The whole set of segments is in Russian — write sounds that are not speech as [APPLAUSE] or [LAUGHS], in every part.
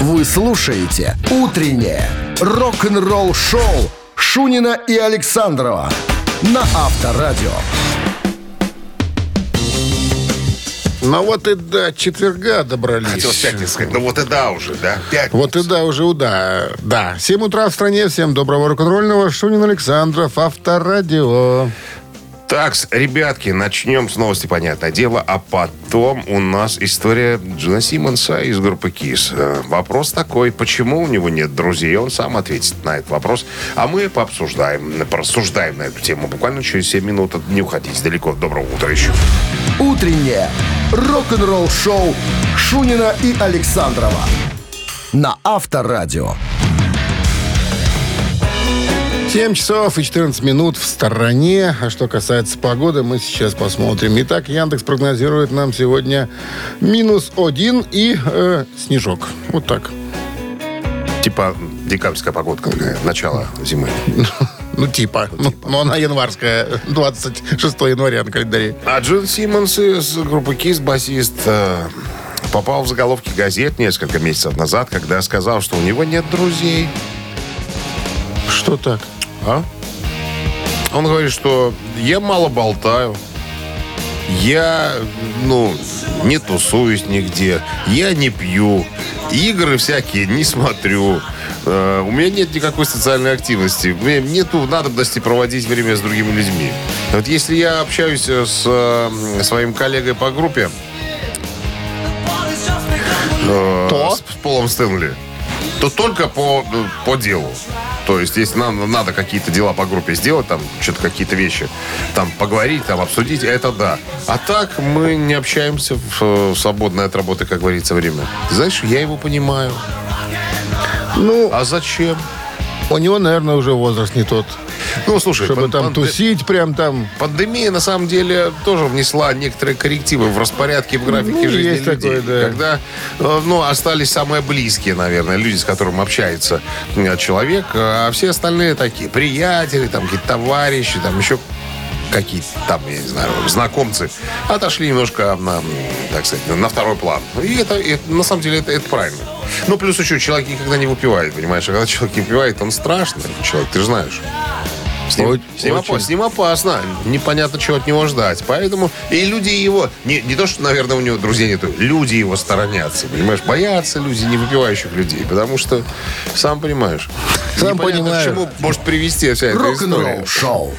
Вы слушаете «Утреннее рок-н-ролл-шоу» Шунина и Александрова на Авторадио. Ну вот и до четверга добрались. Хотел с пятницы сказать, ну вот и да уже, да? Пятница. Вот и да, уже да. Да. 7 утра в стране. Всем доброго рок-н-ролльного. Шунин Александров, Авторадио. Так, ребятки, начнем с новости, понятное дело, а потом у нас история Джина Симмонса из группы Kiss. Э, Вопрос такой, почему у него нет друзей? Он сам ответит на этот вопрос. А мы пообсуждаем, порассуждаем на эту тему буквально через 7 минут. Не уходите далеко. Доброго утра еще. «Утреннее рок-н-ролл-шоу» Шунина и Александрова на Авторадио. 7 часов и 14 минут в стороне. А что касается погоды, мы сейчас посмотрим. Итак, Яндекс прогнозирует нам сегодня минус один и э, снежок. Вот так. Типа декабрьская погодка такая, начало зимы. [LAUGHS] Ну, типа. Ну, ну, она январская. 26 января на календаре. А Джин Симмонс из группы Kiss, басист, э, попал в заголовки газет несколько месяцев назад, когда сказал, что у него нет друзей. Что так? А? Он говорит, что я мало болтаю, я, ну, не тусуюсь нигде, я не пью, игры всякие не смотрю, э, у меня нет никакой социальной активности, у меня нету надобности проводить время с другими людьми. Вот если я общаюсь с э, своим коллегой по группе, э, То? с, с Полом Стэнли, то только по, по делу. То есть, если нам надо какие-то дела по группе сделать, там, что-то какие-то вещи, там, поговорить, там, обсудить, это да. А так мы не общаемся в э, свободное от работы, как говорится, время. Знаешь, я его понимаю. Ну, А зачем? у него, наверное, уже возраст не тот. Ну, слушай, Чтобы пан- там панде- тусить прям там. Пандемия, на самом деле, тоже внесла некоторые коррективы в распорядке, в графике Ну, жизни есть людей. такое, да. Когда, э, ну, остались самые близкие, наверное, люди, с которыми общается э, человек, а все остальные такие приятели, там, какие-то товарищи, там, еще какие-то там, я не знаю, знакомцы, отошли немножко на, так сказать, на второй план. И это, это, на самом деле, это, это правильно. Ну, плюс еще человек никогда не выпивает, понимаешь? А когда человек не выпивает, он страшный человек, ты же знаешь. С ним, Очень. с ним опа- с ним опасно. Непонятно, чего от него ждать. Поэтому и люди его... Не, не то, что, наверное, у него друзей нету. Люди его сторонятся. Понимаешь? Боятся люди не выпивающих людей. Потому что, сам понимаешь... Сам непонятно, понимаю. К чему может привести вся эта история. Рок-н-ролл-шоу.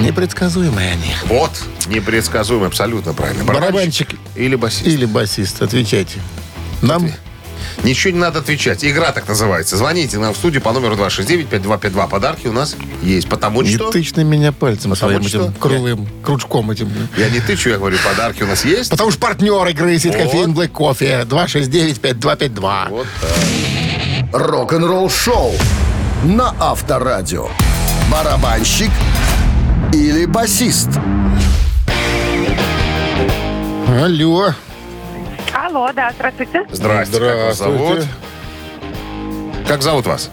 Непредсказуемые они. Вот. Непредсказуемо. Абсолютно правильно. Барабанщик Или басист. или басист, отвечайте. Нам Ничего не надо отвечать. Игра так называется. Звоните нам в студию по номеру 269-5252. Подарки у нас есть. Потому не что... тычь на меня пальцем Потому своим что этим круглым кружком этим. Я не тычу, я говорю, подарки у нас есть. Потому что партнер игры сеть Вот. кофеин Black Кофе 269-5252. Вот Рок-н-ролл-шоу на Авторадио. Барабанщик или басист? Алло. Алло, да, здравствуйте. Здрасте, как вас зовут? Здравствуйте. Как зовут вас?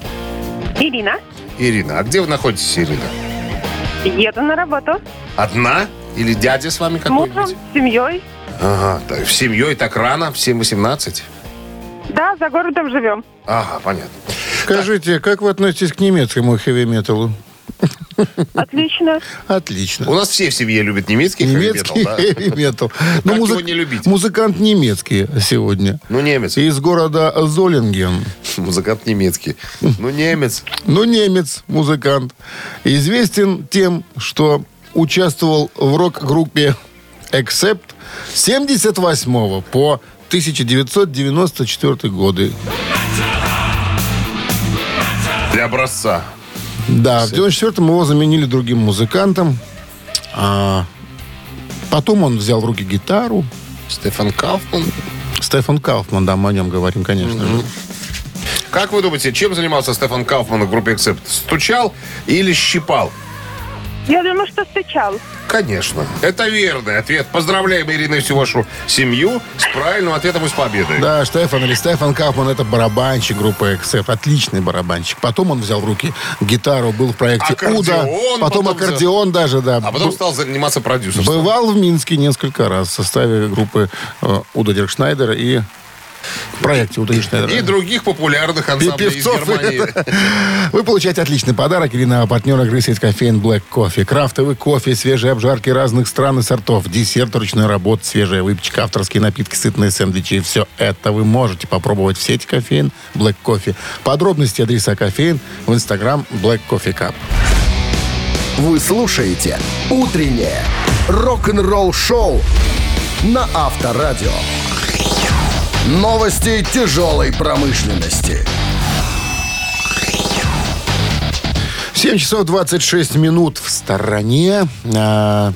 Ирина. Ирина. А где вы находитесь, Ирина? Еду на работу. Одна? Или дядя с вами С мужем, какой-нибудь? с семьей. Ага, так, в семьей так рано, в 7-18? Да, за городом живем. Ага, понятно. Скажите, как вы относитесь к немецкому хэви-металу? [LAUGHS] Отлично. Отлично. У нас все в семье любят немецкий Немецкий хэви-метал, да? [LAUGHS] хэви-метал. Как его не любить? Музыкант немецкий сегодня. Ну, немец. Из города Золинген. [LAUGHS] Музыкант немецкий. Ну, немец. Ну, немец, музыкант. Известен тем, что участвовал в рок-группе Accept с 78 по 1994 годы. Для образца. Да, в 94-м его заменили другим музыкантом. А потом он взял в руки гитару. Стефан Кауфман. Стефан Кауфман, да, мы о нем говорим, конечно же. Как вы думаете, чем занимался Стефан Кауфман в группе Accept? Стучал или щипал? Я думаю, что стучал. Конечно. Это верный ответ. Поздравляем, Ирина, и всю вашу семью с правильным ответом и с победой. Да, Штефан или Стефан Кауфман это барабанщик группы Accept. Отличный барабанщик. Потом он взял в руки гитару, был в проекте Аккордеон Уда. Потом, потом аккордеон даже, да. А потом Б- стал заниматься продюсерством. Бывал в Минске несколько раз в составе группы э, Уда Диркшнайдера и проекте «Утреннее И других популярных ансамблей из Певцов. Германии. [LAUGHS] Вы получаете отличный подарок. Ирина, партнер игры сеть кофеин Black Coffee. Крафтовый кофе, свежие обжарки разных стран и сортов, десерт ручной работы, свежая выпечка, авторские напитки, сытные сэндвичи. Все это вы можете попробовать в сети кофеин Black Coffee. Подробности адреса кофеин в инстаграм Black Coffee Cup. Вы слушаете «Утреннее рок-н-ролл-шоу» на Авторадио. Новости тяжелой промышленности. 7 часов 26 минут в стороне. А,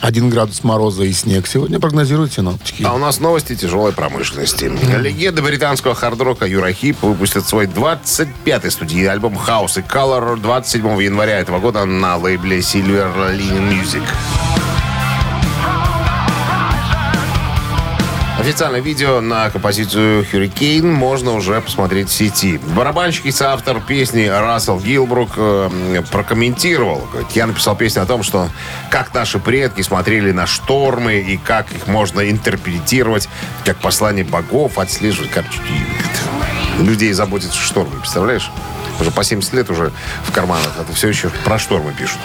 Один градус мороза и снег сегодня прогнозируют синоптики. А у нас новости тяжелой промышленности. Легенда британского хард-рока Юрахип выпустит свой 25-й студийный альбом House и Color 27 января этого года на лейбле Silver Line Music. Официальное видео на композицию «Hurricane» можно уже посмотреть в сети. Барабанщик и соавтор песни Рассел Гилбрук э, прокомментировал. Я написал песню о том, что как наши предки смотрели на штормы и как их можно интерпретировать как послание богов, отслеживать. Короче, людей заботятся штормы, представляешь? Уже по 70 лет уже в карманах. Это все еще про штормы пишут.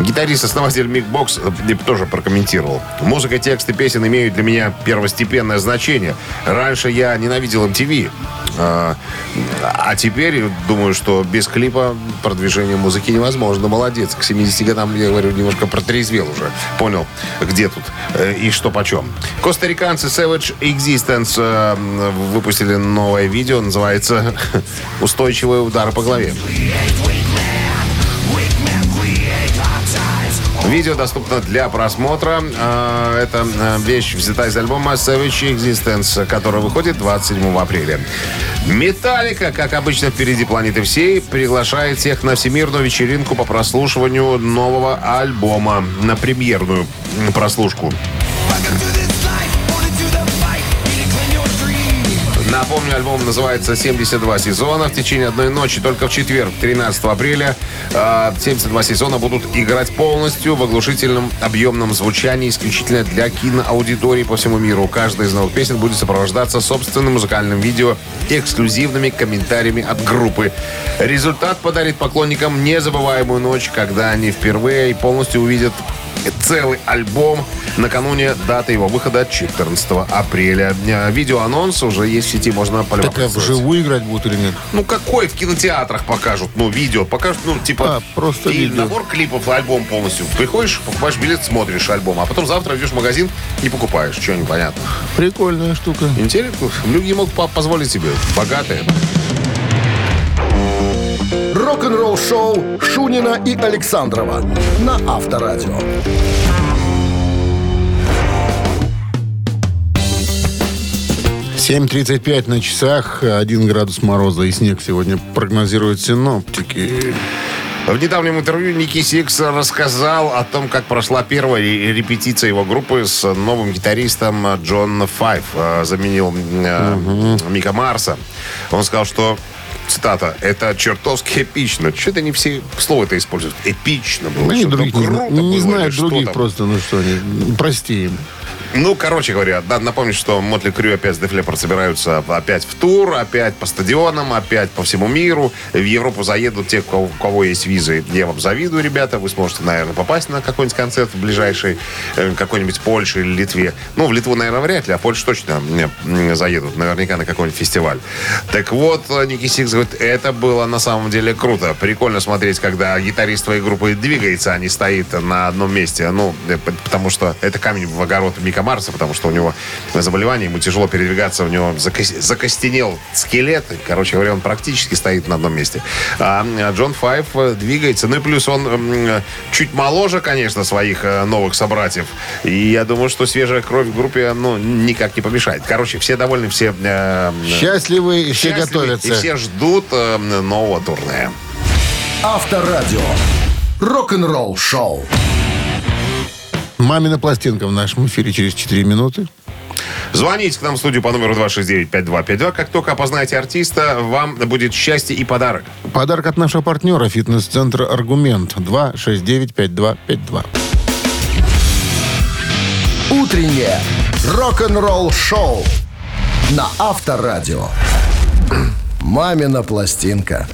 Гитарист-основатель Мик Бокс э, тоже прокомментировал. Музыка, тексты песен имеют для меня первостепенное значение. Раньше я ненавидел MTV. А, а теперь думаю, что без клипа продвижение музыки невозможно. Молодец. К 70 годам, я говорю, немножко протрезвел уже. Понял, где тут э, и что почем. Костариканцы Savage Existence э, выпустили новое видео. Называется «Устойчивые удары по голове». Видео доступно для просмотра. А, Это а, вещь взята из альбома Savage Existence, который выходит 27 апреля. Металлика, как обычно, впереди планеты всей, приглашает всех на всемирную вечеринку по прослушиванию нового альбома. На премьерную прослушку. Напомню, альбом называется «72 сезона». В течение одной ночи, только в четверг, 13 апреля, э, 72 сезона будут играть полностью в оглушительном объемном звучании, исключительно для киноаудитории по всему миру. Каждая из новых песен будет сопровождаться собственным музыкальным видео и эксклюзивными комментариями от группы. Результат подарит поклонникам незабываемую ночь, когда они впервые полностью увидят целый альбом накануне даты его выхода 14 апреля. Видеоанонс уже есть в сети, можно Так а полюбоваться. вживую играть будут или нет? Ну, какой в кинотеатрах покажут? Ну, видео покажут, ну, типа... А, просто и видео. набор клипов, альбом полностью. Приходишь, покупаешь билет, смотришь альбом, а потом завтра идешь в магазин и покупаешь. Что непонятно. Прикольная штука. Интересно. Люди могут по- позволить себе. Богатые. Рок-н-ролл-шоу Шунина и Александрова на Авторадио. Семь тридцать пять на часах, один градус мороза и снег сегодня прогнозируют синоптики. В недавнем интервью Ники Сикс рассказал о том, как прошла первая ре- репетиция его группы с новым гитаристом Джон Файв. Э, Заменил э, Мика Марса. Он сказал, что Цитата. Это чертовски эпично. Что-то не все слово это используют. Эпично было. Ну, они что-то других не, не знают других просто, ну что они, прости им. Ну, короче говоря, надо напомнить, что Mötley Crüe опять с Leppard собираются опять в тур, опять по стадионам, опять по всему миру. В Европу заедут те, у кого, у кого есть визы. Я вам завидую, ребята. Вы сможете, наверное, попасть на какой-нибудь концерт в ближайшей э, какой-нибудь Польше или Литве. Ну, в Литву, наверное, вряд ли, а в Польшу точно э, заедут. Наверняка на какой-нибудь фестиваль. Так вот, э, Ники Сикс говорит, это было на самом деле круто. Прикольно смотреть, когда гитарист твоей группы двигается, а не стоит на одном месте. Ну, потому что это камень в огород Мика Марса, потому что у него заболевание, ему тяжело передвигаться, у него закос- закостенел скелет. Короче говоря, он практически стоит на одном месте. А м, Джон Файв э, двигается. Ну и плюс он м, чуть моложе, конечно, своих э, новых собратьев. И я думаю, что свежая кровь в группе, ну, никак не помешает. Короче, все довольны, все... э, Счастливы и все счастливы, готовятся. И все ждут э, нового турне. Авторадио. Рок-н-ролл-шоу. Мамина пластинка в нашем эфире через 4 минуты. Звоните к нам в студию по номеру 269-5252. Как только опознаете артиста, вам будет счастье и подарок. Подарок от нашего партнера фитнес-центра «Аргумент» 269-5252. Утреннее рок-н-ролл-шоу на Авторадио. [CLEARS THROAT] «Мамина пластинка».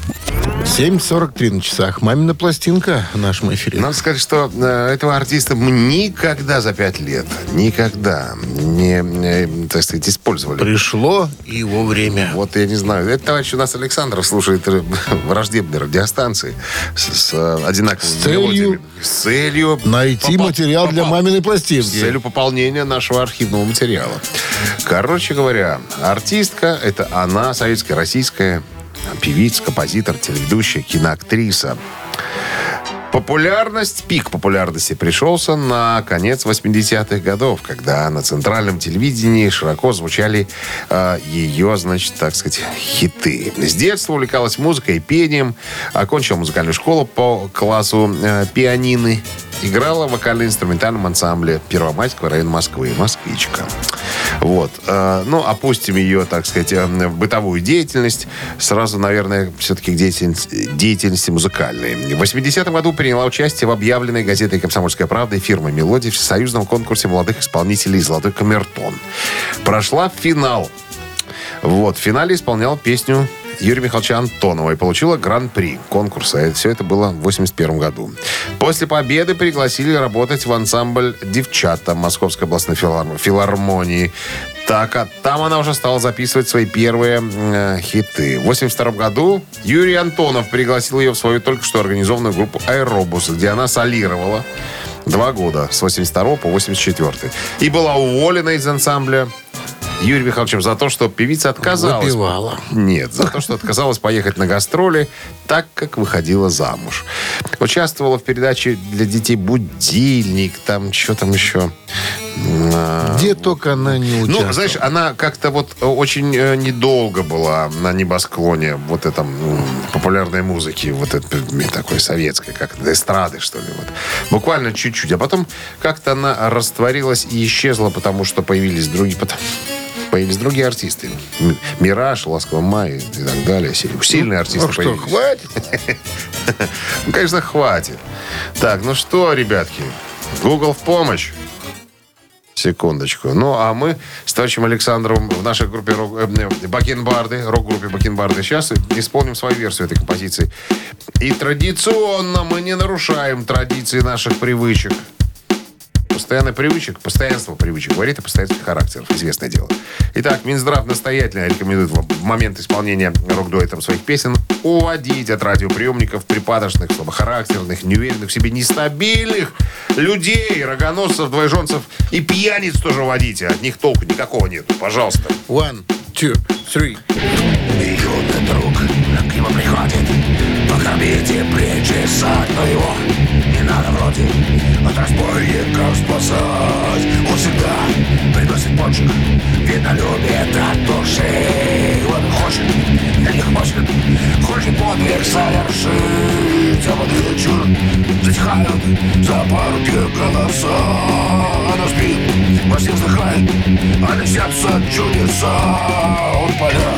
7.43 на часах. Мамина пластинка в нашем эфире. Надо сказать, что э, этого артиста мы никогда за пять лет, никогда не, так сказать, использовали. Пришло его время. Вот я не знаю. Этот товарищ у нас Александров слушает э, [LAUGHS] враждебные радиостанции с, с, э, одинаковыми С целью- мелодиями. С целью... Найти попа- материал для попа- маминой С пластинки. целью пополнения нашего архивного материала. Короче говоря, артистка – это она, советская, российская певица, композитор, телеведущая, киноактриса. Популярность, пик популярности пришелся на конец 80-х годов, когда на центральном телевидении широко звучали э, ее, значит, так сказать, хиты. С детства увлекалась музыкой и пением, окончила музыкальную школу по классу э, пианины, играла в вокально-инструментальном ансамбле Первомайского района Москвы, «Москвичка». Вот. Э, Ну, опустим ее, так сказать, э, в бытовую деятельность. Сразу, наверное, все-таки к деятельности, музыкальной. В 80-м году приняла участие в объявленной газетой «Комсомольская правда» и фирмой «Мелодия» в всесоюзном конкурсе молодых исполнителей «Золотой камертон». Прошла финал. Вот, в финале исполнял песню Юрия Михайловича Антонова и получила гран-при конкурса. И все это было в 81 году. После победы пригласили работать в ансамбль «Девчата» Московской областной филар- филармонии. Так, а там она уже стала записывать свои первые э, хиты. В 82 году Юрий Антонов пригласил ее в свою только что организованную группу «Аэробус», где она солировала два года, с 82 по 84. И была уволена из ансамбля Юрием Михайловичем за то, что певица отказалась. Выпивала. Нет, за то, что отказалась поехать на гастроли, так как выходила замуж. Участвовала в передаче для детей «Будильник», там что там еще. А, Где только она не участвовала. ну, знаешь, она как-то вот очень э, недолго была на небосклоне вот этом м, популярной музыки, вот этой такой советской, как эстрады, что ли. Вот. Буквально чуть-чуть. А потом как-то она растворилась и исчезла, потому что появились другие... потом- Появились другие артисты. Мираж, Ласково Май и так далее. Сильные- Сильные артисты Ну что, появились. хватит? [LAUGHS] Ну, конечно, хватит. Так, ну что, ребятки, Google в помощь. Секундочку. Ну, а мы с товарищем Александровым в нашей группе рок- э, Бакенбарды, рок-группе Бакенбарды, сейчас исполним свою версию этой композиции. И традиционно мы не нарушаем традиции наших привычек. Постоянный привычек, постоянство привычек говорит о постоянстве характеров. Известное дело. Итак, Минздрав настоятельно рекомендует вам в момент исполнения рок-дуэтом своих песен уводить от радиоприемников припадочных, слабохарактерных, неуверенных в себе, нестабильных людей, рогоносцев, двоеженцев и пьяниц тоже водите. От них толку никакого нет. Пожалуйста. One, two, three. Юный друг к нему приходит Покормите плечи но его надо вроде. От разбойников спасать. Он всегда приносит почек. Видно любит от души Он хочет, них хочет. Хочет подвиг совершить. А под вечер затихают за парки голоса Она спит, во сне вздыхает А несятся чудеса. Он поля,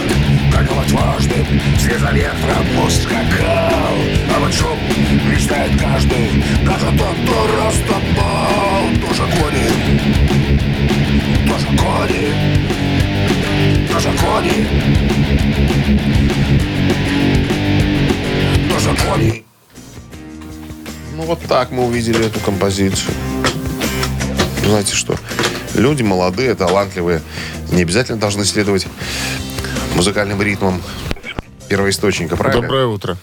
гонял отважным Вслед за ветром ускакал. А вот шум мечтает каждый Даже тот, кто растопал. Тоже кони Тоже кони Тоже кони. Тоже кони Ну, вот так мы увидели эту композицию. Знаете что? Люди молодые, талантливые, не обязательно должны следовать музыкальным ритмам первоисточника, правильно? Доброе утро.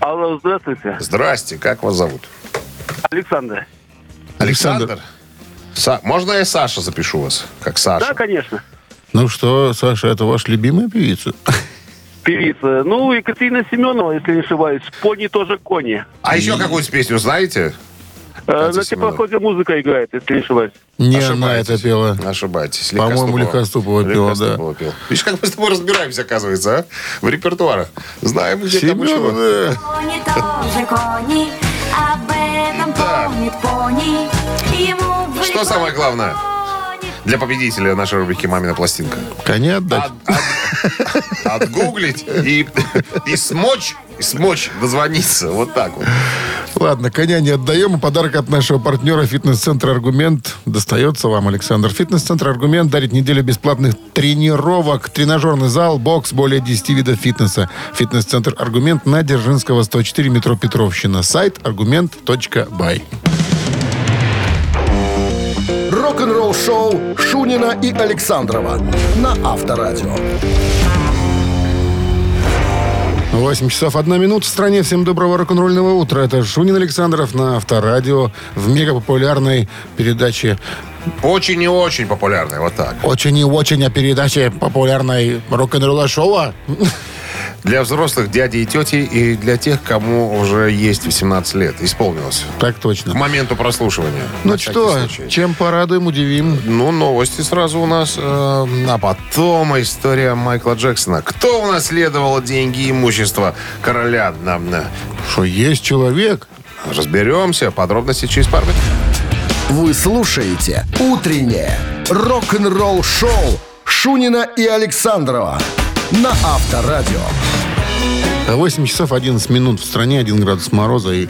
Алло, здравствуйте. Здрасте, как вас зовут? Александр. Александр? Са- Можно я Саша запишу вас? Как Саша? Да, конечно. Ну что, Саша, это ваша любимая певица? Певица. Ну, Екатерина Семенова, если не ошибаюсь. Пони тоже кони. А еще какую-то песню знаете? Э, на теплоходе музыка играет, если не ошибаюсь. Не она это пела. Ошибаетесь. По-моему, Легкоступова пела, да. Пела. Видишь, как мы с тобой разбираемся, оказывается, а? В репертуарах. Знаем, где там и чего. Семенова, да. Пони тоже кони, об этом помнит пони. Что самое главное? Для победителя нашей рубрики «Мамина пластинка». Коня отдать. От- от- Отгуглить и, и смочь и смочь дозвониться. Вот так вот. Ладно, коня не отдаем. И подарок от нашего партнера фитнес-центра «Аргумент» достается вам, Александр. Фитнес-центр «Аргумент» дарит неделю бесплатных тренировок, тренажерный зал, бокс, более 10 видов фитнеса. Фитнес-центр «Аргумент» на Дзержинского, 104, метро Петровщина. Сайт аргумент.бай. Рок-н-ролл шоу Шунина и Александрова на Авторадио. 8 часов 1 минута в стране. Всем доброго рок-н-ролльного утра. Это Шунин Александров на Авторадио в мегапопулярной передаче Очень и очень популярный. Вот так. очень и очень о передаче популярной рок-н-ролла шоу. Для взрослых дядей и тети и для тех, кому уже есть 18 лет. Исполнилось. Так К точно. моменту прослушивания. Ну что, случай. чем порадуем, удивим. Ну, новости сразу у нас. э, а потом история Майкла Джексона. Кто унаследовал деньги и имущество короля? Э, Что есть человек, Разберемся. Подробности через пару минут. Вы слушаете «Утреннее рок-н-ролл-шоу» Шунина и Александрова на Авторадио. 8 часов 11 минут в стране, 1 градус мороза и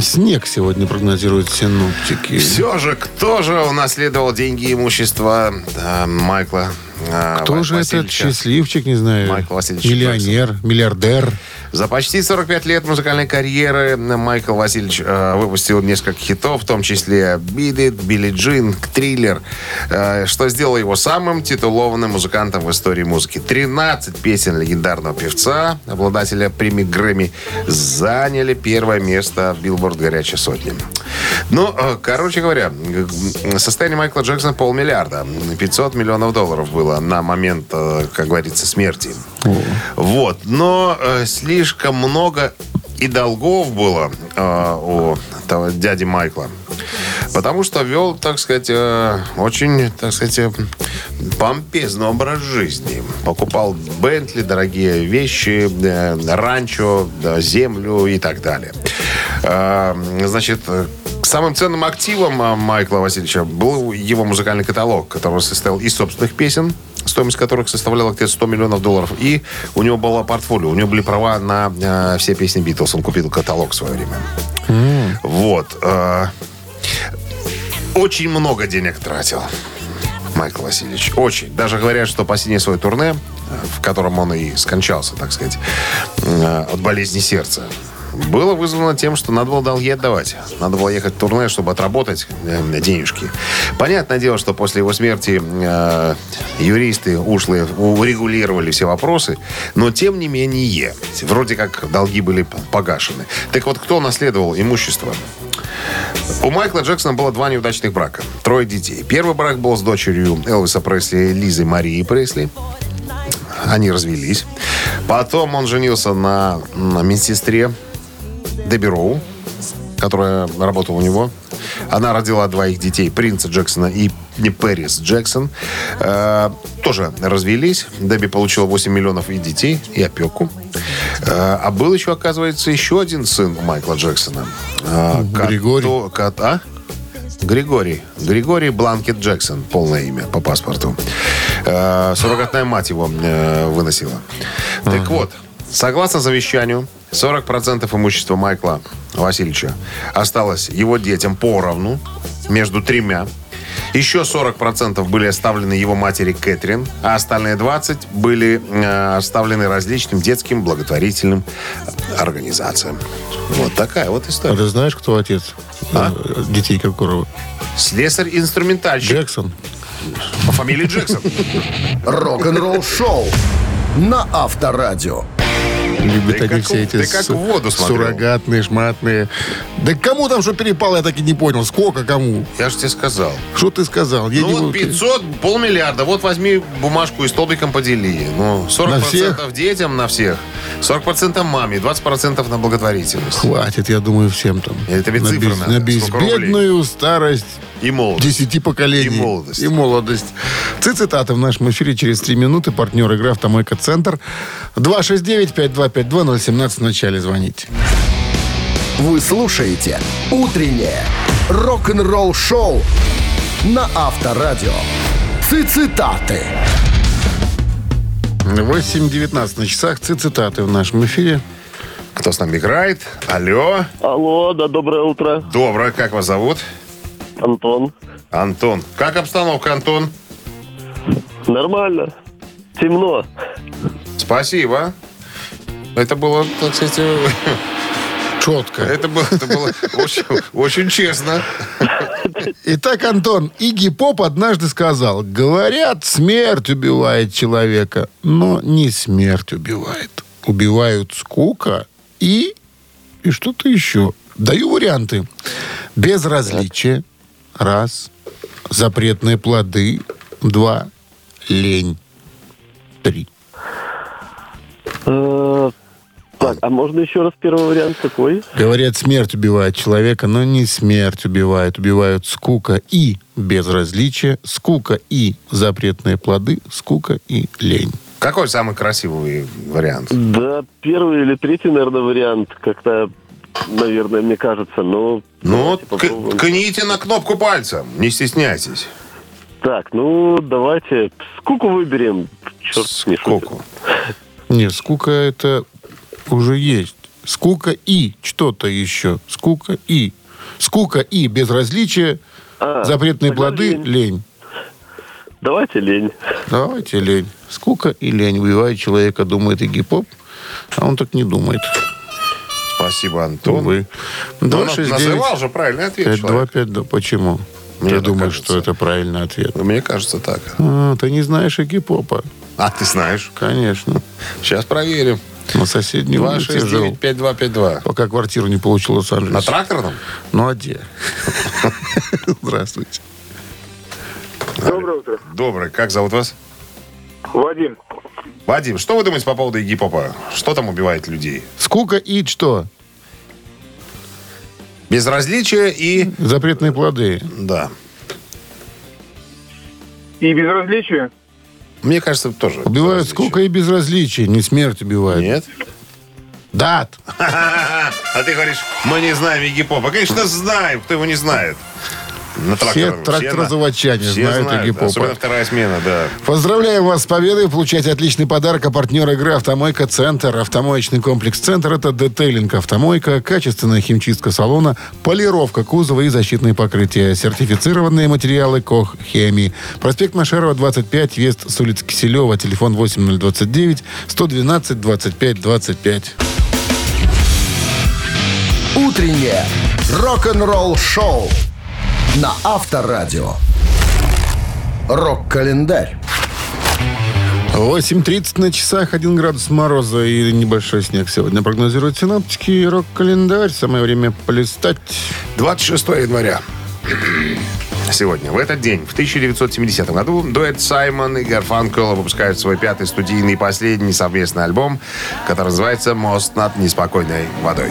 снег сегодня прогнозируют синоптики. Все же, кто же унаследовал деньги и имущество э, Майкла э, Кто Ва- же этот счастливчик, не знаю, Майкл Васильевич миллионер, миллиардер? За почти 45 лет музыкальной карьеры Майкл Васильевич э, выпустил несколько хитов, в том числе «Beat It», «Билли Джин», «Триллер», э, что сделало его самым титулованным музыкантом в истории музыки. 13 песен легендарного певца, обладателя премии Грэмми, заняли первое место в Билборд «Горячая сотня». Ну, э, короче говоря, состояние Майкла Джексона полмиллиарда. 500 миллионов долларов было на момент, э, как говорится, смерти. Вот. Но э, слишком много и долгов было э, у того дяди Майкла. Потому что вел, так сказать, э, очень, так сказать, э, помпезный образ жизни. Покупал Бентли, дорогие вещи, э, ранчо, да, землю и так далее. Э, значит, самым ценным активом э, Майкла Васильевича был его музыкальный каталог, который состоял из собственных песен, стоимость которых составляла где-то 100 миллионов долларов. И у него было портфолио, у него были права на э, все песни Битлз. Он купил каталог в свое время. Вот. э, очень много денег тратил. Майкл Васильевич. Очень. Даже говорят, что последнее свое турне, э, в котором он и скончался, так сказать, э, от болезни сердца, было вызвано тем, что надо было долги отдавать. Надо было ехать в турне, чтобы отработать э, денежки. Понятное дело, что после его смерти э, юристы ушлые урегулировали все вопросы, но тем не менее, вроде как долги были погашены. Так вот, кто наследовал имущество? У Майкла Джексона было два неудачных брака. Трое детей. Первый брак был с дочерью Элвиса Пресли, Лизой Марии Пресли. Они развелись. Потом он женился на, на медсестре Дебби Роу, которая работала у него. Она родила двоих детей, принца Джексона и Пэрис Джексон. Э, тоже развелись. Дебби получила 8 миллионов и детей, и опеку. Э, а был еще, оказывается, еще один сын у Майкла Джексона. Э, Григорий. кото- кот- а? Григорий. Григорий Бланкет Джексон. Полное имя по паспорту. Э, Суррогатная мать его э, выносила. Так вот, согласно завещанию, 40% имущества Майкла Васильевича осталось его детям поровну, между тремя. Еще 40% были оставлены его матери Кэтрин, а остальные 20% были э, оставлены различным детским благотворительным организациям. Вот такая вот А история. ты знаешь, кто отец А? э, детей которого? Слесарь-инструментальщик Джексон. по фамилии Джексон. Рок-н-ролл-шоу на Авторадио. Любят Ты они как все эти ты как в воду смотрел. суррогатные, шматные. Да кому там что перепало, я так и не понял. Сколько кому? Я же тебе сказал. Что ты сказал? Я Ну вот могу- 500, полмиллиарда. Вот возьми бумажку и столбиком подели. Ну, 40% На всех? детям, на всех. 40% маме, 20% на благотворительность. Хватит, я думаю, всем там. Это тебе на, цифры без- надо. на безбедную старость И молодость. десяти поколений. И молодость. И молодость. Цитаты в нашем эфире через три минуты. Партнер игры «Автомойка Центр». 269-5252-017 в начале звоните. Вы слушаете «Утреннее рок-н-ролл-шоу» на Авторадио. Цитаты. 8.19 на часах. Цитаты в нашем эфире. Кто с нами играет? Алло. Алло, да, доброе утро. Доброе. Как вас зовут? Антон. Антон. Как обстановка, Антон? Нормально. Темно. Спасибо. Это было, так сказать, [LAUGHS] Четко. это было, это было очень, очень честно. Итак, Антон, Игги Поп однажды сказал, говорят, смерть убивает человека, но не смерть убивает. Убивают скука и... и что-то еще. Даю варианты. Безразличие. Раз. Запретные плоды. Два. Лень. Три. Так, а можно еще раз первый вариант какой? Говорят, смерть убивает человека, но не смерть убивает. Убивают скука и безразличие, скука и запретные плоды, скука и лень. Какой самый красивый вариант? Да, первый или третий, наверное, вариант. Как-то, наверное, мне кажется, но... Ну, к- кните на кнопку пальцем, не стесняйтесь. Так, ну, давайте скуку выберем. Черт не. Скуку. Нет, скука это уже есть. Скука и что-то еще. Скука и. Скука и безразличие, А, запретные плоды, лень. лень. Давайте лень. Давайте лень. Скука и лень убивает человека, думает и гипоп, а он так не думает. Спасибо, Антон. Увы. Ну, 269 называл же правильный ответ человек. 525, да почему? Мне Ты думаешь, кажется. что это правильный ответ? Мне кажется так. А, ты не знаешь и гипопа. А, ты знаешь. Конечно. Сейчас проверим. На соседней улице жил. 269-5252. Пока квартиру не получил в На тракторном? Ну, а где? [LAUGHS] Здравствуйте. Доброе утро. Добрый. Как зовут вас? Вадим. Вадим, что вы думаете по поводу Игги Попа? Что там убивает людей? Скука и что? Безразличие и... Запретные плоды. Да. И безразличие? Мне кажется, тоже. Убивают скука и безразличие. Не смерть убивает. Нет? Дат. [LAUGHS] А ты говоришь, мы не знаем Игги Попа. Конечно, знаем. Кто его не знает? На Все тракторозаводчане все знают знают, Игги Попа. Особенно вторая смена, да. Поздравляем вас с победой. Получайте отличный подарок. А партнер игры «Автомойка Центр». Автомоечный комплекс «Центр» — это детейлинг «Автомойка», качественная химчистка салона, полировка кузова и защитные покрытия. Сертифицированные материалы «Кох Хемии». Проспект Машерова, 25, въезд с улицы Киселева. Телефон 8029 112 25 25. Утреннее рок-н-ролл-шоу на Авторадио. Рок-календарь. 8.30 на часах, 1 градус мороза и небольшой снег сегодня прогнозируют синаптики. и Рок-календарь. Самое время полистать. 26 января. Сегодня, в этот день, в 1970 году, дуэт Саймон и Гарфанкл выпускают свой пятый студийный и последний совместный альбом, который называется «Мост над неспокойной водой».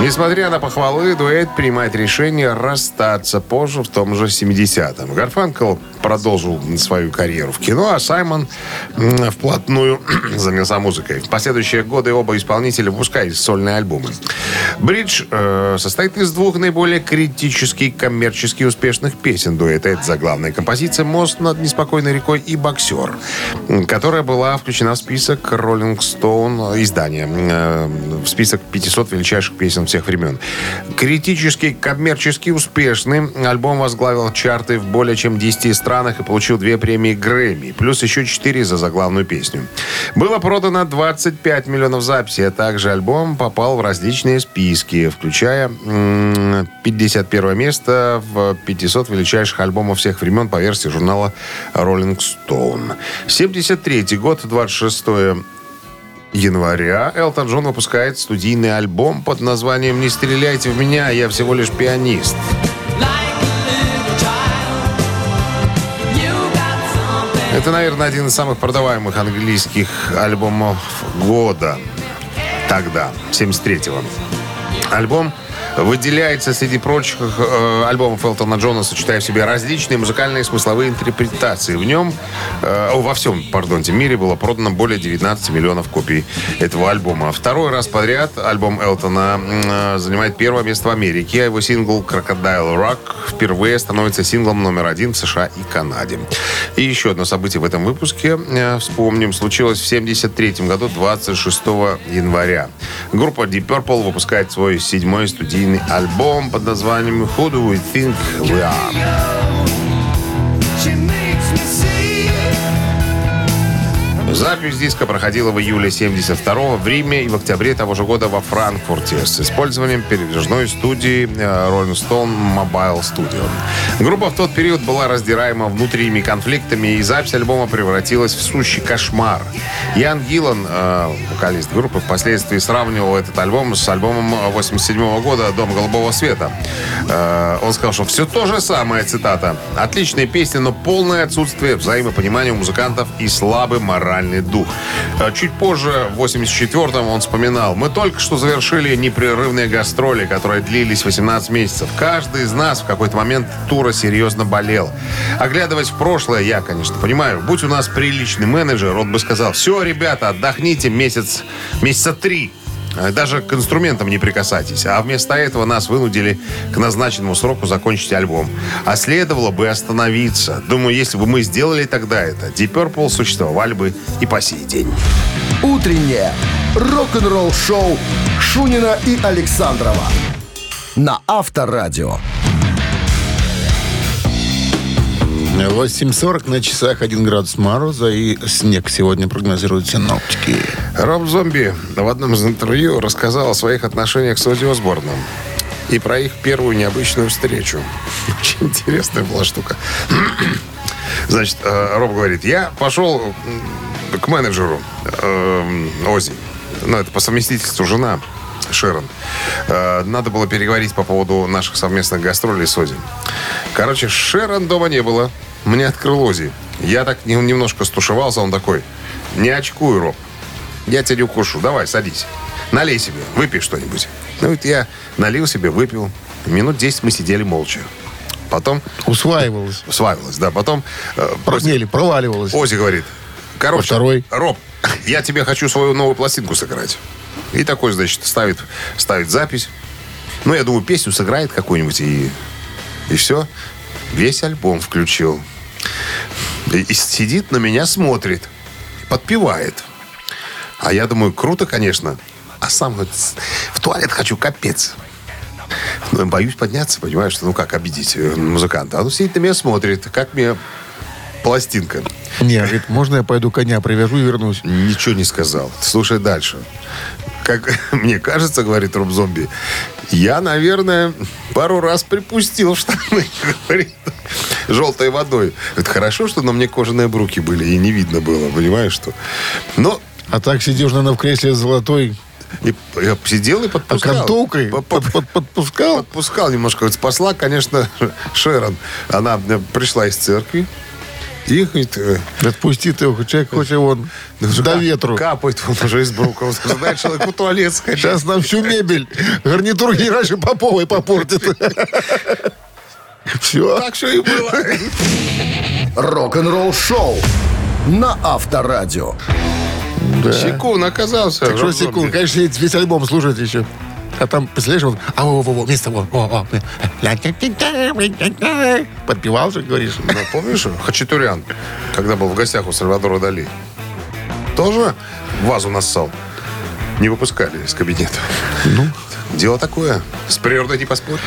Несмотря на похвалы, дуэт принимает решение расстаться позже, в том же 70-м. Гарфанкл продолжил свою карьеру в кино, а Саймон вплотную [CLEARS THROAT] занялся музыкой. В последующие годы оба исполнителя выпускали сольные альбомы. «Бридж» э, состоит из двух наиболее критически коммерчески успешных песен дуэта. Это заглавная композиция «Мост над неспокойной рекой» и «Боксер», которая была включена в список Rolling Stone издания, э, в список 500 величайших песен всех времен. Критически коммерчески успешный альбом возглавил чарты в более чем 10 странах и получил две премии Грэмми, плюс еще 4 за заглавную песню. Было продано 25 миллионов записей, а также альбом попал в различные списки, включая м, 51 место в 500 величайших альбомов всех времен по версии журнала Rolling Stone. 73 год, 26 января Элтон Джон выпускает студийный альбом под названием «Не стреляйте в меня, я всего лишь пианист». Это, наверное, один из самых продаваемых английских альбомов года. Тогда, 73-го. Альбом выделяется среди прочих э, альбомов Элтона Джона, сочетая в себе различные музыкальные смысловые интерпретации. В нем, э, во всем, пардонте, мире было продано более 19 миллионов копий этого альбома. Второй раз подряд альбом Элтона э, занимает первое место в Америке, а его сингл «Crocodile Rock» впервые становится синглом номер один в США и Канаде. И еще одно событие в этом выпуске, э, вспомним, случилось в 1973 году, 26 января. Группа Deep Purple выпускает свой седьмой студийный альбом под названием «Who Do We Think We Are?». Запись диска проходила в июле 72-го в Риме и в октябре того же года во Франкфурте с использованием передвижной студии э, Rolling Stone Mobile Studio. Группа в тот период была раздираема внутренними конфликтами, и запись альбома превратилась в сущий кошмар. Ян Гиллан, э, вокалист группы, впоследствии сравнивал этот альбом с альбомом 87 года «Дом голубого света». Э, он сказал, что все то же самое, цитата. «Отличные песни, но полное отсутствие взаимопонимания у музыкантов и слабый моральный дух». Э, Чуть позже, в 84-м, он вспоминал, «Мы только что завершили непрерывные гастроли, которые длились 18 месяцев. Каждый из нас в какой-то момент тура серьезно болел. Оглядываясь в прошлое, я, конечно, понимаю, будь у нас приличный менеджер, он бы сказал, все, ребята, отдохните месяц, месяца три. Э, Даже к инструментам не прикасайтесь. А вместо этого нас вынудили к назначенному сроку закончить альбом. А следовало бы остановиться. Думаю, если бы мы сделали тогда это, Deep Purple существовали бы и по сей день. Утреннее рок-н-ролл-шоу Шунина и Александрова на Авторадио. 8.40 на часах 1 градус мороза и снег сегодня прогнозируют синоптики. Роб Зомби в одном из интервью рассказал о своих отношениях с Ози Осборном и про их первую необычную встречу. [LAUGHS] Очень интересная была штука. [CLEARS THROAT] Значит, э, Роб говорит, я пошел к менеджеру э, Ози. Ну, это по совместительству жена Шерон. Э, Надо было переговорить по поводу наших совместных гастролей с Ози. Короче, Шерон дома не было. Мне открыл Ози. Я так не- немножко стушевался, он такой, не очкуй, Роб. Я тебя не укушу. Давай, садись. Налей себе, выпей что-нибудь. Ну, вот я налил себе, выпил. Минут 10 мы сидели молча. Потом Усваивалось. свавилось, да. Потом э, Или проваливалось. Ози говорит, короче, второй. Роб, я тебе хочу свою новую пластинку сыграть. И такой, значит, ставит, ставит запись. Ну, я думаю, песню сыграет какую-нибудь, и, и все. Весь альбом включил. И, и сидит на меня, смотрит, подпевает. А я думаю, круто, конечно. А сам говорит, в туалет хочу, капец. Ну, боюсь подняться, понимаешь, что ну как обидеть э, музыканта. А он сидит на меня, смотрит, как мне пластинка. Не, говорит, можно я пойду коня привяжу и вернусь? Ничего не сказал. Слушай дальше. Как [LAUGHS] мне кажется, говорит Роб Зомби, я, наверное, пару раз припустил [LAUGHS] штаны, [LAUGHS] говорит, желтой водой. Это хорошо, что на мне кожаные бруки были, и не видно было, понимаешь, что... Но А так сидишь, наверное, в кресле золотой и я сидел и подпускал. окантовкой. По- по- Под- под- Подпускал. Подпускал немножко. Вот спасла, конечно, [LAUGHS] Шерон. Она э, пришла из церкви. И, говорит, э, Отпусти ты его, человек хочет вон до ка- ветру. Капает он уже из брука. Он знает, человек в туалет сходить. Сейчас нам всю мебель, гарнитур не раньше Поповой попортит. Все. Так что и было. Рок-н-ролл-шоу на Авторадио. Секунд оказался. Так что секунд, конечно, весь альбом слушать еще. А там, представляешь, вот, а во, во, во, вместо во, во, во. Подпевал же, говоришь. Ну, помнишь, Хачатурян, когда был в гостях у Сальвадора Дали, тоже вазу нассал. Не выпускали из кабинета. Ну, дело такое. С природой не поспоришь.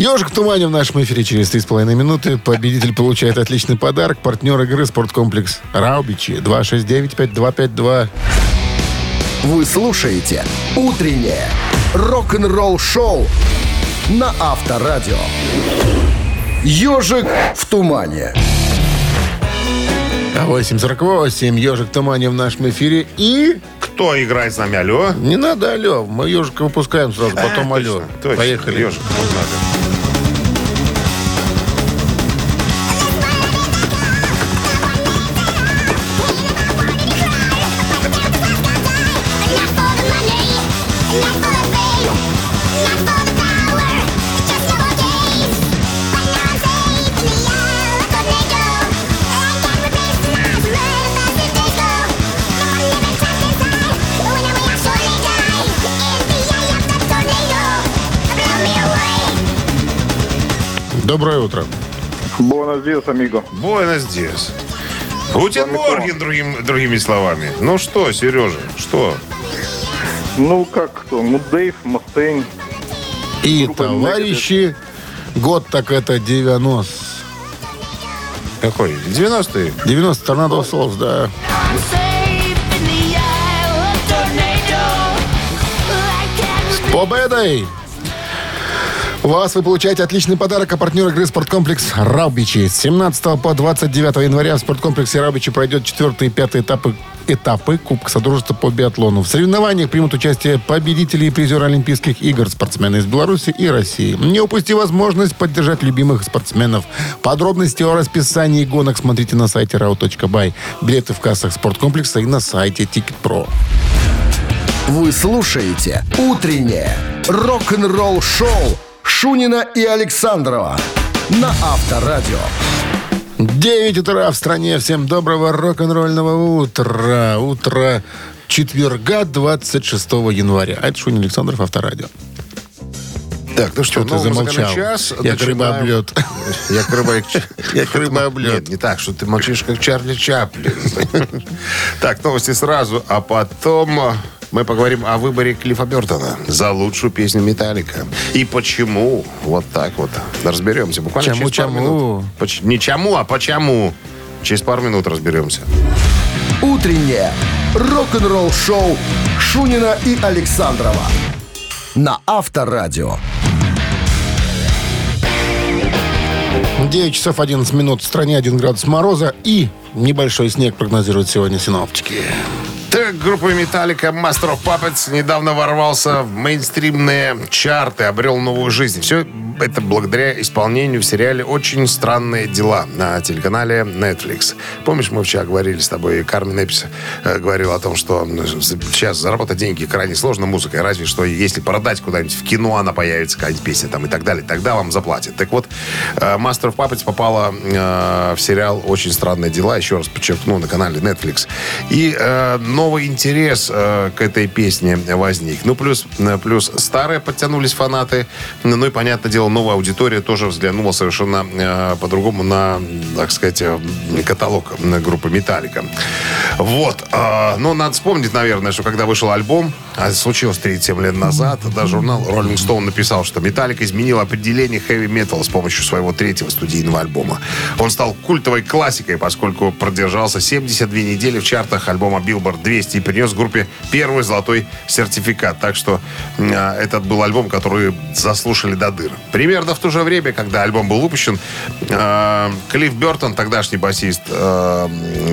Ежик в тумане в нашем эфире через 3,5 минуты. Победитель получает отличный подарок. Партнер игры «Спорткомплекс Раубичи» 269-5252. Вы слушаете «Утреннее рок-н-ролл-шоу» на Авторадио. «Ежик в тумане». 848. «Ежик в тумане» в нашем эфире. И Кто играет с нами? Алло? не надо алло. Мы ежика выпускаем сразу, потом алло. Точно, точно. Поехали. Ежик, вот надо. Доброе утро. Buenos días, amigo. Buenos días. Guten Morgen, другим, другими словами. Ну что, Сережа, что? Ну, как кто? Ну, Дэйв, Мастейн. И Группа товарищи, год так это 90. Какой? 90-е? 90 Tornado of Souls, да. С победой! Вас вы получаете отличный подарок, а партнер игры «Спорткомплекс Раубичи». С 17 по 29 января в «Спорткомплексе Раубичи» пройдет четвертый и пятый этапы этапы Кубка Содружества по биатлону. В соревнованиях примут участие победители и призеры Олимпийских игр, спортсмены из Беларуси и России. Не упусти возможность поддержать любимых спортсменов. Подробности о расписании гонок смотрите на сайте rau.by. Билеты в кассах спорткомплекса и на сайте Ticket.pro. Вы слушаете «Утреннее рок-н-ролл-шоу» Шунина и Александрова на Авторадио. 9 утра в стране. Всем доброго рок-н-ролльного утра. Утро четверга, 26 января. А это Шунин Александров, Авторадио. Так, ну что, ты замолчал? час. Я рыбооблет. [LAUGHS] Я рыба... [LAUGHS] Я рыбооблет. Нет, не так, что ты молчишь, как Чарли Чаплин. [LAUGHS] Так, новости сразу, а потом мы поговорим о выборе Клиффа Бертона за лучшую песню «Металлика». И почему. Вот так вот. Разберемся. Буквально Чему, через пару чему? минут. Поч- Не чему, а почему. Через пару минут разберемся. «Утреннее рок-н-ролл-шоу» Шунина и Александрова на Авторадио. 9 часов 11 минут. В стране 1 градус мороза и небольшой снег прогнозируют сегодня синоптики. Так, группа Металлика Master of Puppets недавно ворвался в мейнстримные чарты, обрел новую жизнь. Все это благодаря исполнению в сериале «Очень странные дела» на телеканале Netflix. Помнишь, мы вчера говорили с тобой, Кармен Эпис э, говорил о том, что сейчас заработать деньги крайне сложно музыкой, разве что если продать куда-нибудь в кино, она появится, какая-нибудь песня там и так далее, тогда вам заплатят. Так вот, э, Master of Puppets попала э, в сериал «Очень странные дела», еще раз подчеркну, на канале Netflix. И э, новый интерес э, к этой песне возник. Ну, плюс, э, плюс старые подтянулись фанаты. Ну и, понятное дело, новая аудитория тоже взглянула совершенно э, по-другому на, так сказать, э, каталог э, группы «Металлика». Вот. Э, но надо вспомнить, наверное, что когда вышел альбом, а случилось 37 лет назад, да, журнал Rolling Stone написал, что «Металлика» изменил определение хэви-металла с помощью своего третьего студийного альбома. Он стал культовой классикой, поскольку продержался 72 недели в чартах альбома Billboard 200 и принес группе первый золотой сертификат. Так что э, этот был альбом, который заслушали до дыр. Примерно в то же время, когда альбом был выпущен, э, Клифф Бертон, тогдашний басист э,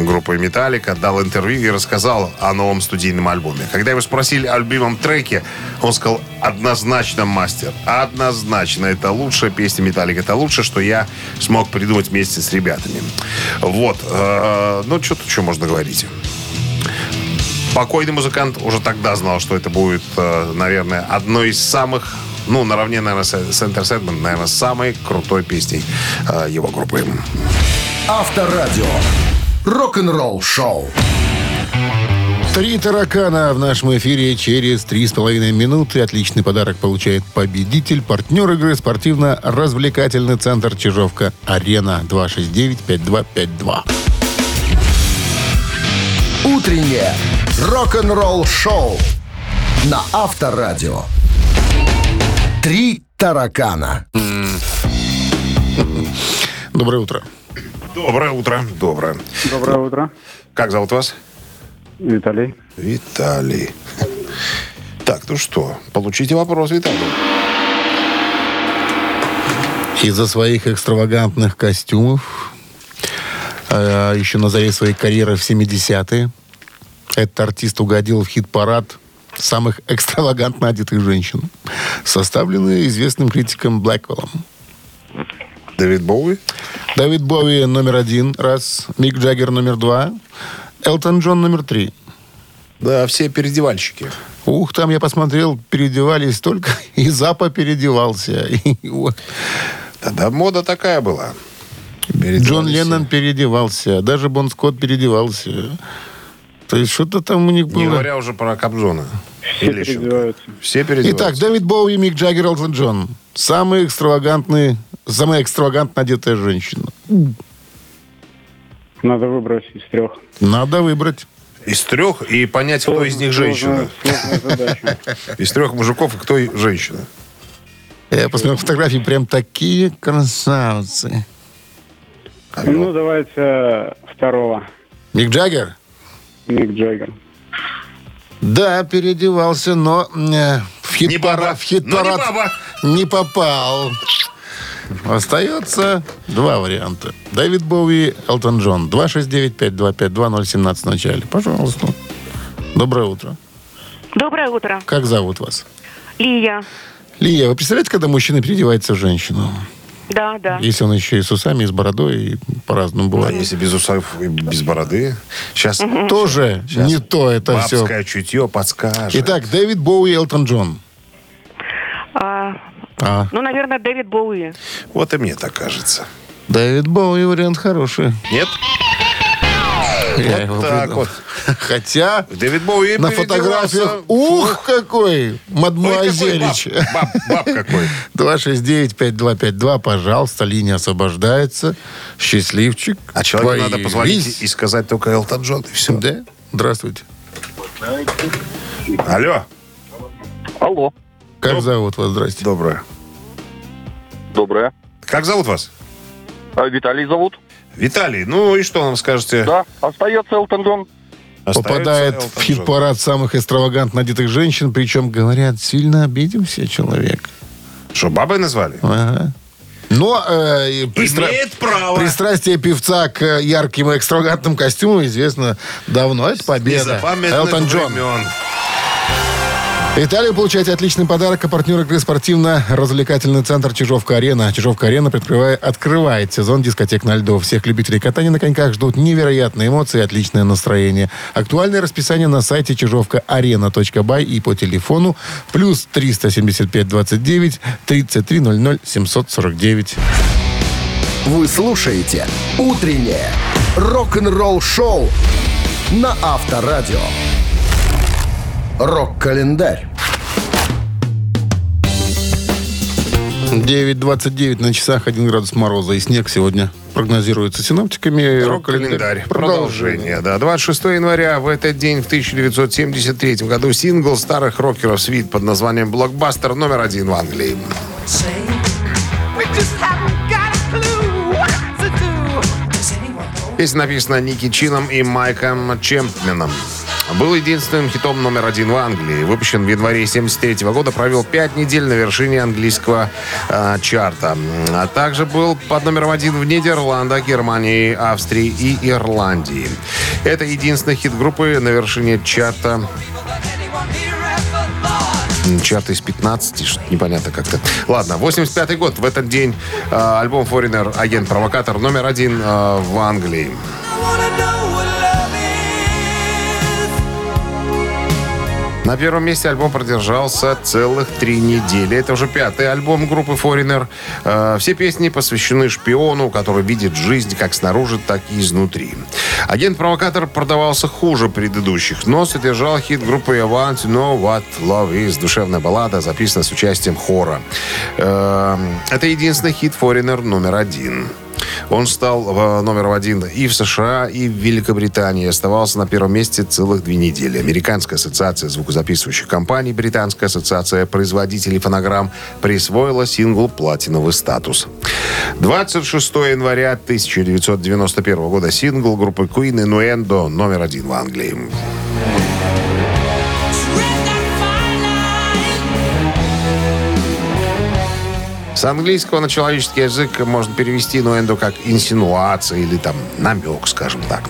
группы Металлика, дал интервью и рассказал о новом студийном альбоме. Когда его спросили о любимом треке, он сказал однозначно мастер. Однозначно. Это лучшая песня Металлика. Это лучшее, что я смог придумать вместе с ребятами. Вот. Э, ну, что тут что можно говорить. Покойный музыкант уже тогда знал, что это будет, э, наверное, одной из самых, ну, наравне, наверное, с Center Segment, наверное, самой крутой песней э, его группы. Авторадио. Рок-н-ролл-шоу. Три таракана в нашем эфире через три с половиной минуты. Отличный подарок получает победитель. Партнер игры спортивно-развлекательный центр Чижовка-Арена 269-5252. Утреннее рок-н-ролл-шоу на Авторадио. Три таракана. Доброе утро. Доброе утро. Доброе. Доброе утро. Как зовут вас? Виталий. Виталий. Так, ну что, получите вопрос, Виталий. Из-за своих экстравагантных костюмов, а, еще на заре своей карьеры в 70-е, этот артист угодил в хит-парад самых [LAUGHS] экстравагантно одетых женщин, составленный известным критиком Блэквеллом. Дэвид Боуи? Дэвид Боуи номер один, раз. Мик Джаггер номер два. Элтон Джон номер три. Да, все переодевальщики. Ух, там я посмотрел, переодевались только, [LAUGHS] и Запа переодевался. [LAUGHS] И вот. Тогда мода такая была. Джон Леннон переодевался, даже Бон Скотт переодевался. То есть что-то там у них все. Не было. говоря уже про Кобзона. Все переодеваются. Все переодеваются. Итак, Дэвид Боуи, Мик Джаггер, Элтон Джон. Самые экстравагантные самая экстравагантно одетая женщина? Надо выбрать из трех. Надо выбрать. Из трех и понять, кто из них женщина. [LAUGHS] Из трех мужиков и кто женщина. Я посмотрел фотографии, прям такие красавцы. Ну, давайте второго. Мик Джаггер? Мик Джаггер. Да, переодевался, но э, в хит-парад, хит не не попал. Остается два варианта. Дэвид Боуи, Элтон Джон. 269-525-2017 в начале. Пожалуйста. Доброе утро. Доброе утро. Как зовут вас? Лия. Лия, вы представляете, когда мужчина переодевается в женщину? Да, да. Если он еще и с усами, и с бородой, и по-разному А бывает. если без усов и без бороды? Сейчас Тоже не то это все. бабское чутье подскажет. Итак, Дэвид Боуи, Элтон Джон. А, А, ну, наверное, Дэвид Боуи. Вот и мне так кажется. Дэвид Боуи вариант хороший. Нет? Я его так придумал. вот. Хотя Дэвид Боуи на фотографиях, ух, какой, Ой, какой мадмуазелич. баб, баб, баб какой. [LAUGHS] 269-5252, пожалуйста, линия освобождается. Счастливчик. А человеку надо Появись. позвонить и сказать только Элтон Джон, и все. Да? Здравствуйте. Алло. Алло. Как зовут вас? Здрасте. Доброе. Доброе. Как зовут вас? А Виталий зовут? Виталий, ну и что нам скажете? Да. Остается Элтон Джон. Остается Попадает Элтон в хит-парад самых экстравагантно одетых женщин, причем, говорят, сильно обиделся человек. Что, бабой назвали? Ага. Но э, и пристра- Имеет право. пристрастие певца к э, ярким и экстравагантным костюмам известно давно. Это победа. Элтон Джон. времен. Италия получает отличный подарок, а партнер игры спортивно-развлекательный центр «Чижовка-арена». «Чижовка-арена» открывает сезон дискотек на льду. Всех любителей катания на коньках ждут невероятные эмоции и отличное настроение. Актуальное расписание на сайте чижовка-арена.бай и по телефону плюс 375 29 33 00 749. Вы слушаете «Утреннее рок-н-ролл-шоу» на Авторадио. Рок-календарь. 9.29 на часах, 1 градус мороза и снег сегодня прогнозируется синоптиками. Рок-календарь. Продолжение. Да. 26 января в этот день, в 1973 году, сингл старых рокеров «Свит» под названием «Блокбастер» номер один в Англии. Песня написана Ники Чином и Майком Чемпменом. Был единственным хитом номер один в Англии. Выпущен в январе 73 года, провел пять недель на вершине английского э, чарта. А также был под номером один в Нидерландах, Германии, Австрии и Ирландии. Это единственный хит группы на вершине чарта М, Чарт из 15, что непонятно как-то. Ладно, 85-й год. В этот день э, альбом Foreigner «Агент-провокатор» номер один э, в Англии. На первом месте альбом продержался целых три недели. Это уже пятый альбом группы Foreigner. Э, Все песни посвящены шпиону, который видит жизнь как снаружи, так и изнутри. Агент-провокатор продавался хуже предыдущих, но содержал хит группы I Want to Know What Love Is. Душевная баллада, записана с участием хора. Э, Это единственный хит Foreigner номер один. Он стал э, номером один и в США, и в Великобритании. Оставался на первом месте целых две недели. Американская ассоциация звукозаписывающих компаний, Британская ассоциация производителей фонограмм присвоила синглу платиновый статус. 26 января 1991 года сингл группы Queen «Innuendo» номер один в Англии. С английского на человеческий язык можно перевести инуэндо как инсинуация или там намек, скажем так.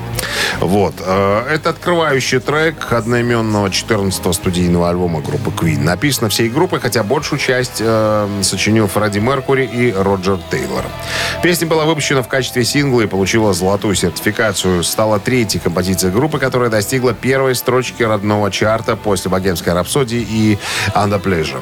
Вот. Э, Это открывающий трек одноименного 14-го студийного альбома группы Queen. Написано всей группой, хотя большую часть э, сочинил Фредди Меркури и Роджер Тейлор. Песня была выпущена в качестве сингла и получила золотую сертификацию. Стала третьей композицией группы, которая достигла первой строчки родного чарта после «Богемской рапсодии» и «Under Pleasure».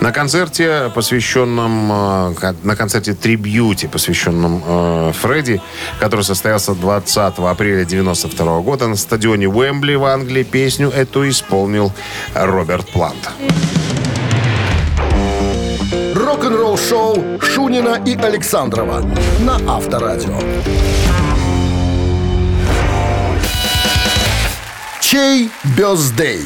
На концерте, посвященном э, на концерте «Трибьюти», посвященном э, Фредди, который состоялся 20 апреля 92 года на стадионе Уэмбли в Англии, песню эту исполнил Роберт Плант. Рок-н-ролл-шоу Шунина и Александрова на Авторадио. Чей бездей?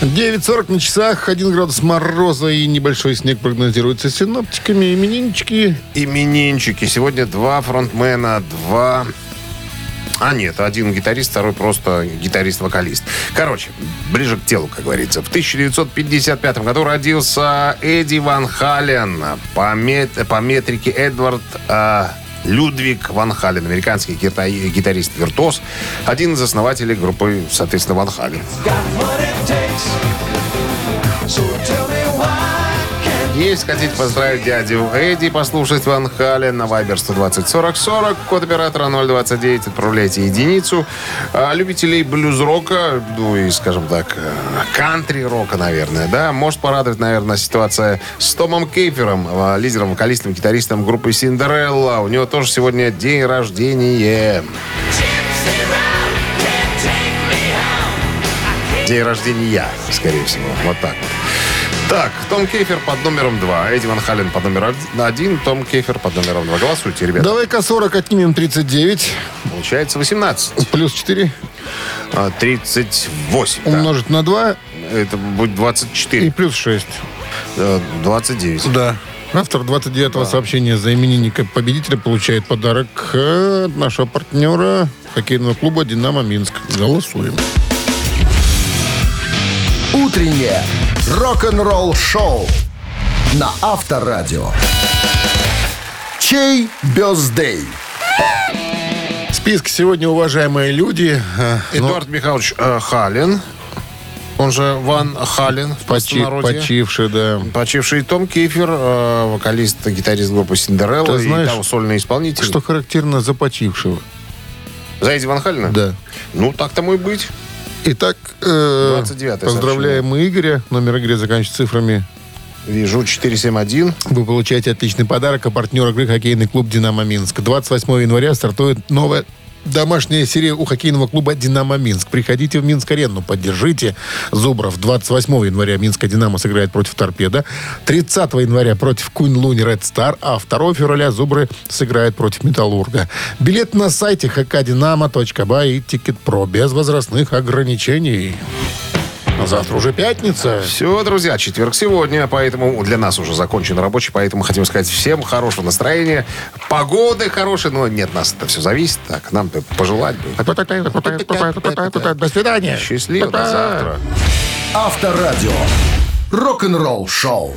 9.40 на часах, 1 градус мороза и небольшой снег прогнозируется синоптиками. Именинчики Именинчики. Сегодня два фронтмена, два... А нет, один гитарист, второй просто гитарист-вокалист. Короче, ближе к телу, как говорится. В 1955 году родился Эдди Ван Хален. По, мет- по метрике Эдвард а, Людвиг Ван Хален, американский гита- гитарист-виртуоз, один из основателей группы, соответственно, Ван Хален. Если хотите поздравить дядю Эдди, послушать Ван Хален на Вайбер 120 40 40, код оператора 029, отправляйте единицу. А любителей блюз-рока, ну и, скажем так, э, кантри-рока, наверное, да, может порадовать, наверное, ситуация с Томом Кейфером, э, лидером, вокалистом, гитаристом группы Синдерелла. У него тоже сегодня день рождения. День рождения, скорее всего. Вот так вот. Так, Том Кейфер под номером 2, Эдди Ван Хален под номером 1, Том Кейфер под номером 2. Голосуйте, ребята. Давай-ка 40 отнимем 39. Получается 18. Плюс 4 А, 38. да. умножить на 2 Это будет и 24. плюс 6. Э, 29. Да. Автор 29-го сообщения за именинника победителя получает подарок э, от нашего партнера хоккейного клуба «Динамо Минск». Голосуем. Утреннее рок-н-ролл-шоу на Авторадио. Чей бездей? Список сегодня, уважаемые люди. э, ну, Эдуард Михайлович э, Хален, он же Ван Хален в почи- почивший, да. Почивший Том Кейфер, э, вокалист, гитарист группы Синдерелла Ты и знаешь, там сольный исполнитель. Что характерно за почившего. За Эдди Ван Халена? Да. Ну, так тому и быть. Итак, э, 29-е поздравляем мы Игоря. Номер Игоря заканчивается цифрами. Вижу 471. Вы получаете отличный подарок, а партнер игры хоккейный клуб «Динамо Минск». 28 января стартует новая домашняя серия у хоккейного клуба «Динамо Минск». Приходите в Минск-арену, поддержите Зубров. 28 января Минская «Динамо» сыграет против «Торпеда». 30 января против Кунь-Лунь «Ред Стар», а 2 февраля «Зубры» сыграет против «Металлурга». Билет на сайте hkdinamo.by и «Тикет.Про» без возрастных ограничений. А завтра уже пятница. Все, друзья, четверг сегодня, поэтому для нас уже закончен рабочий, поэтому хотим сказать всем хорошего настроения, погоды хорошей, но нет, нас это все зависит, так, нам пожелать бы. До свидания. Счастливо, до завтра. Авторадио. Рок-н-ролл-шоу.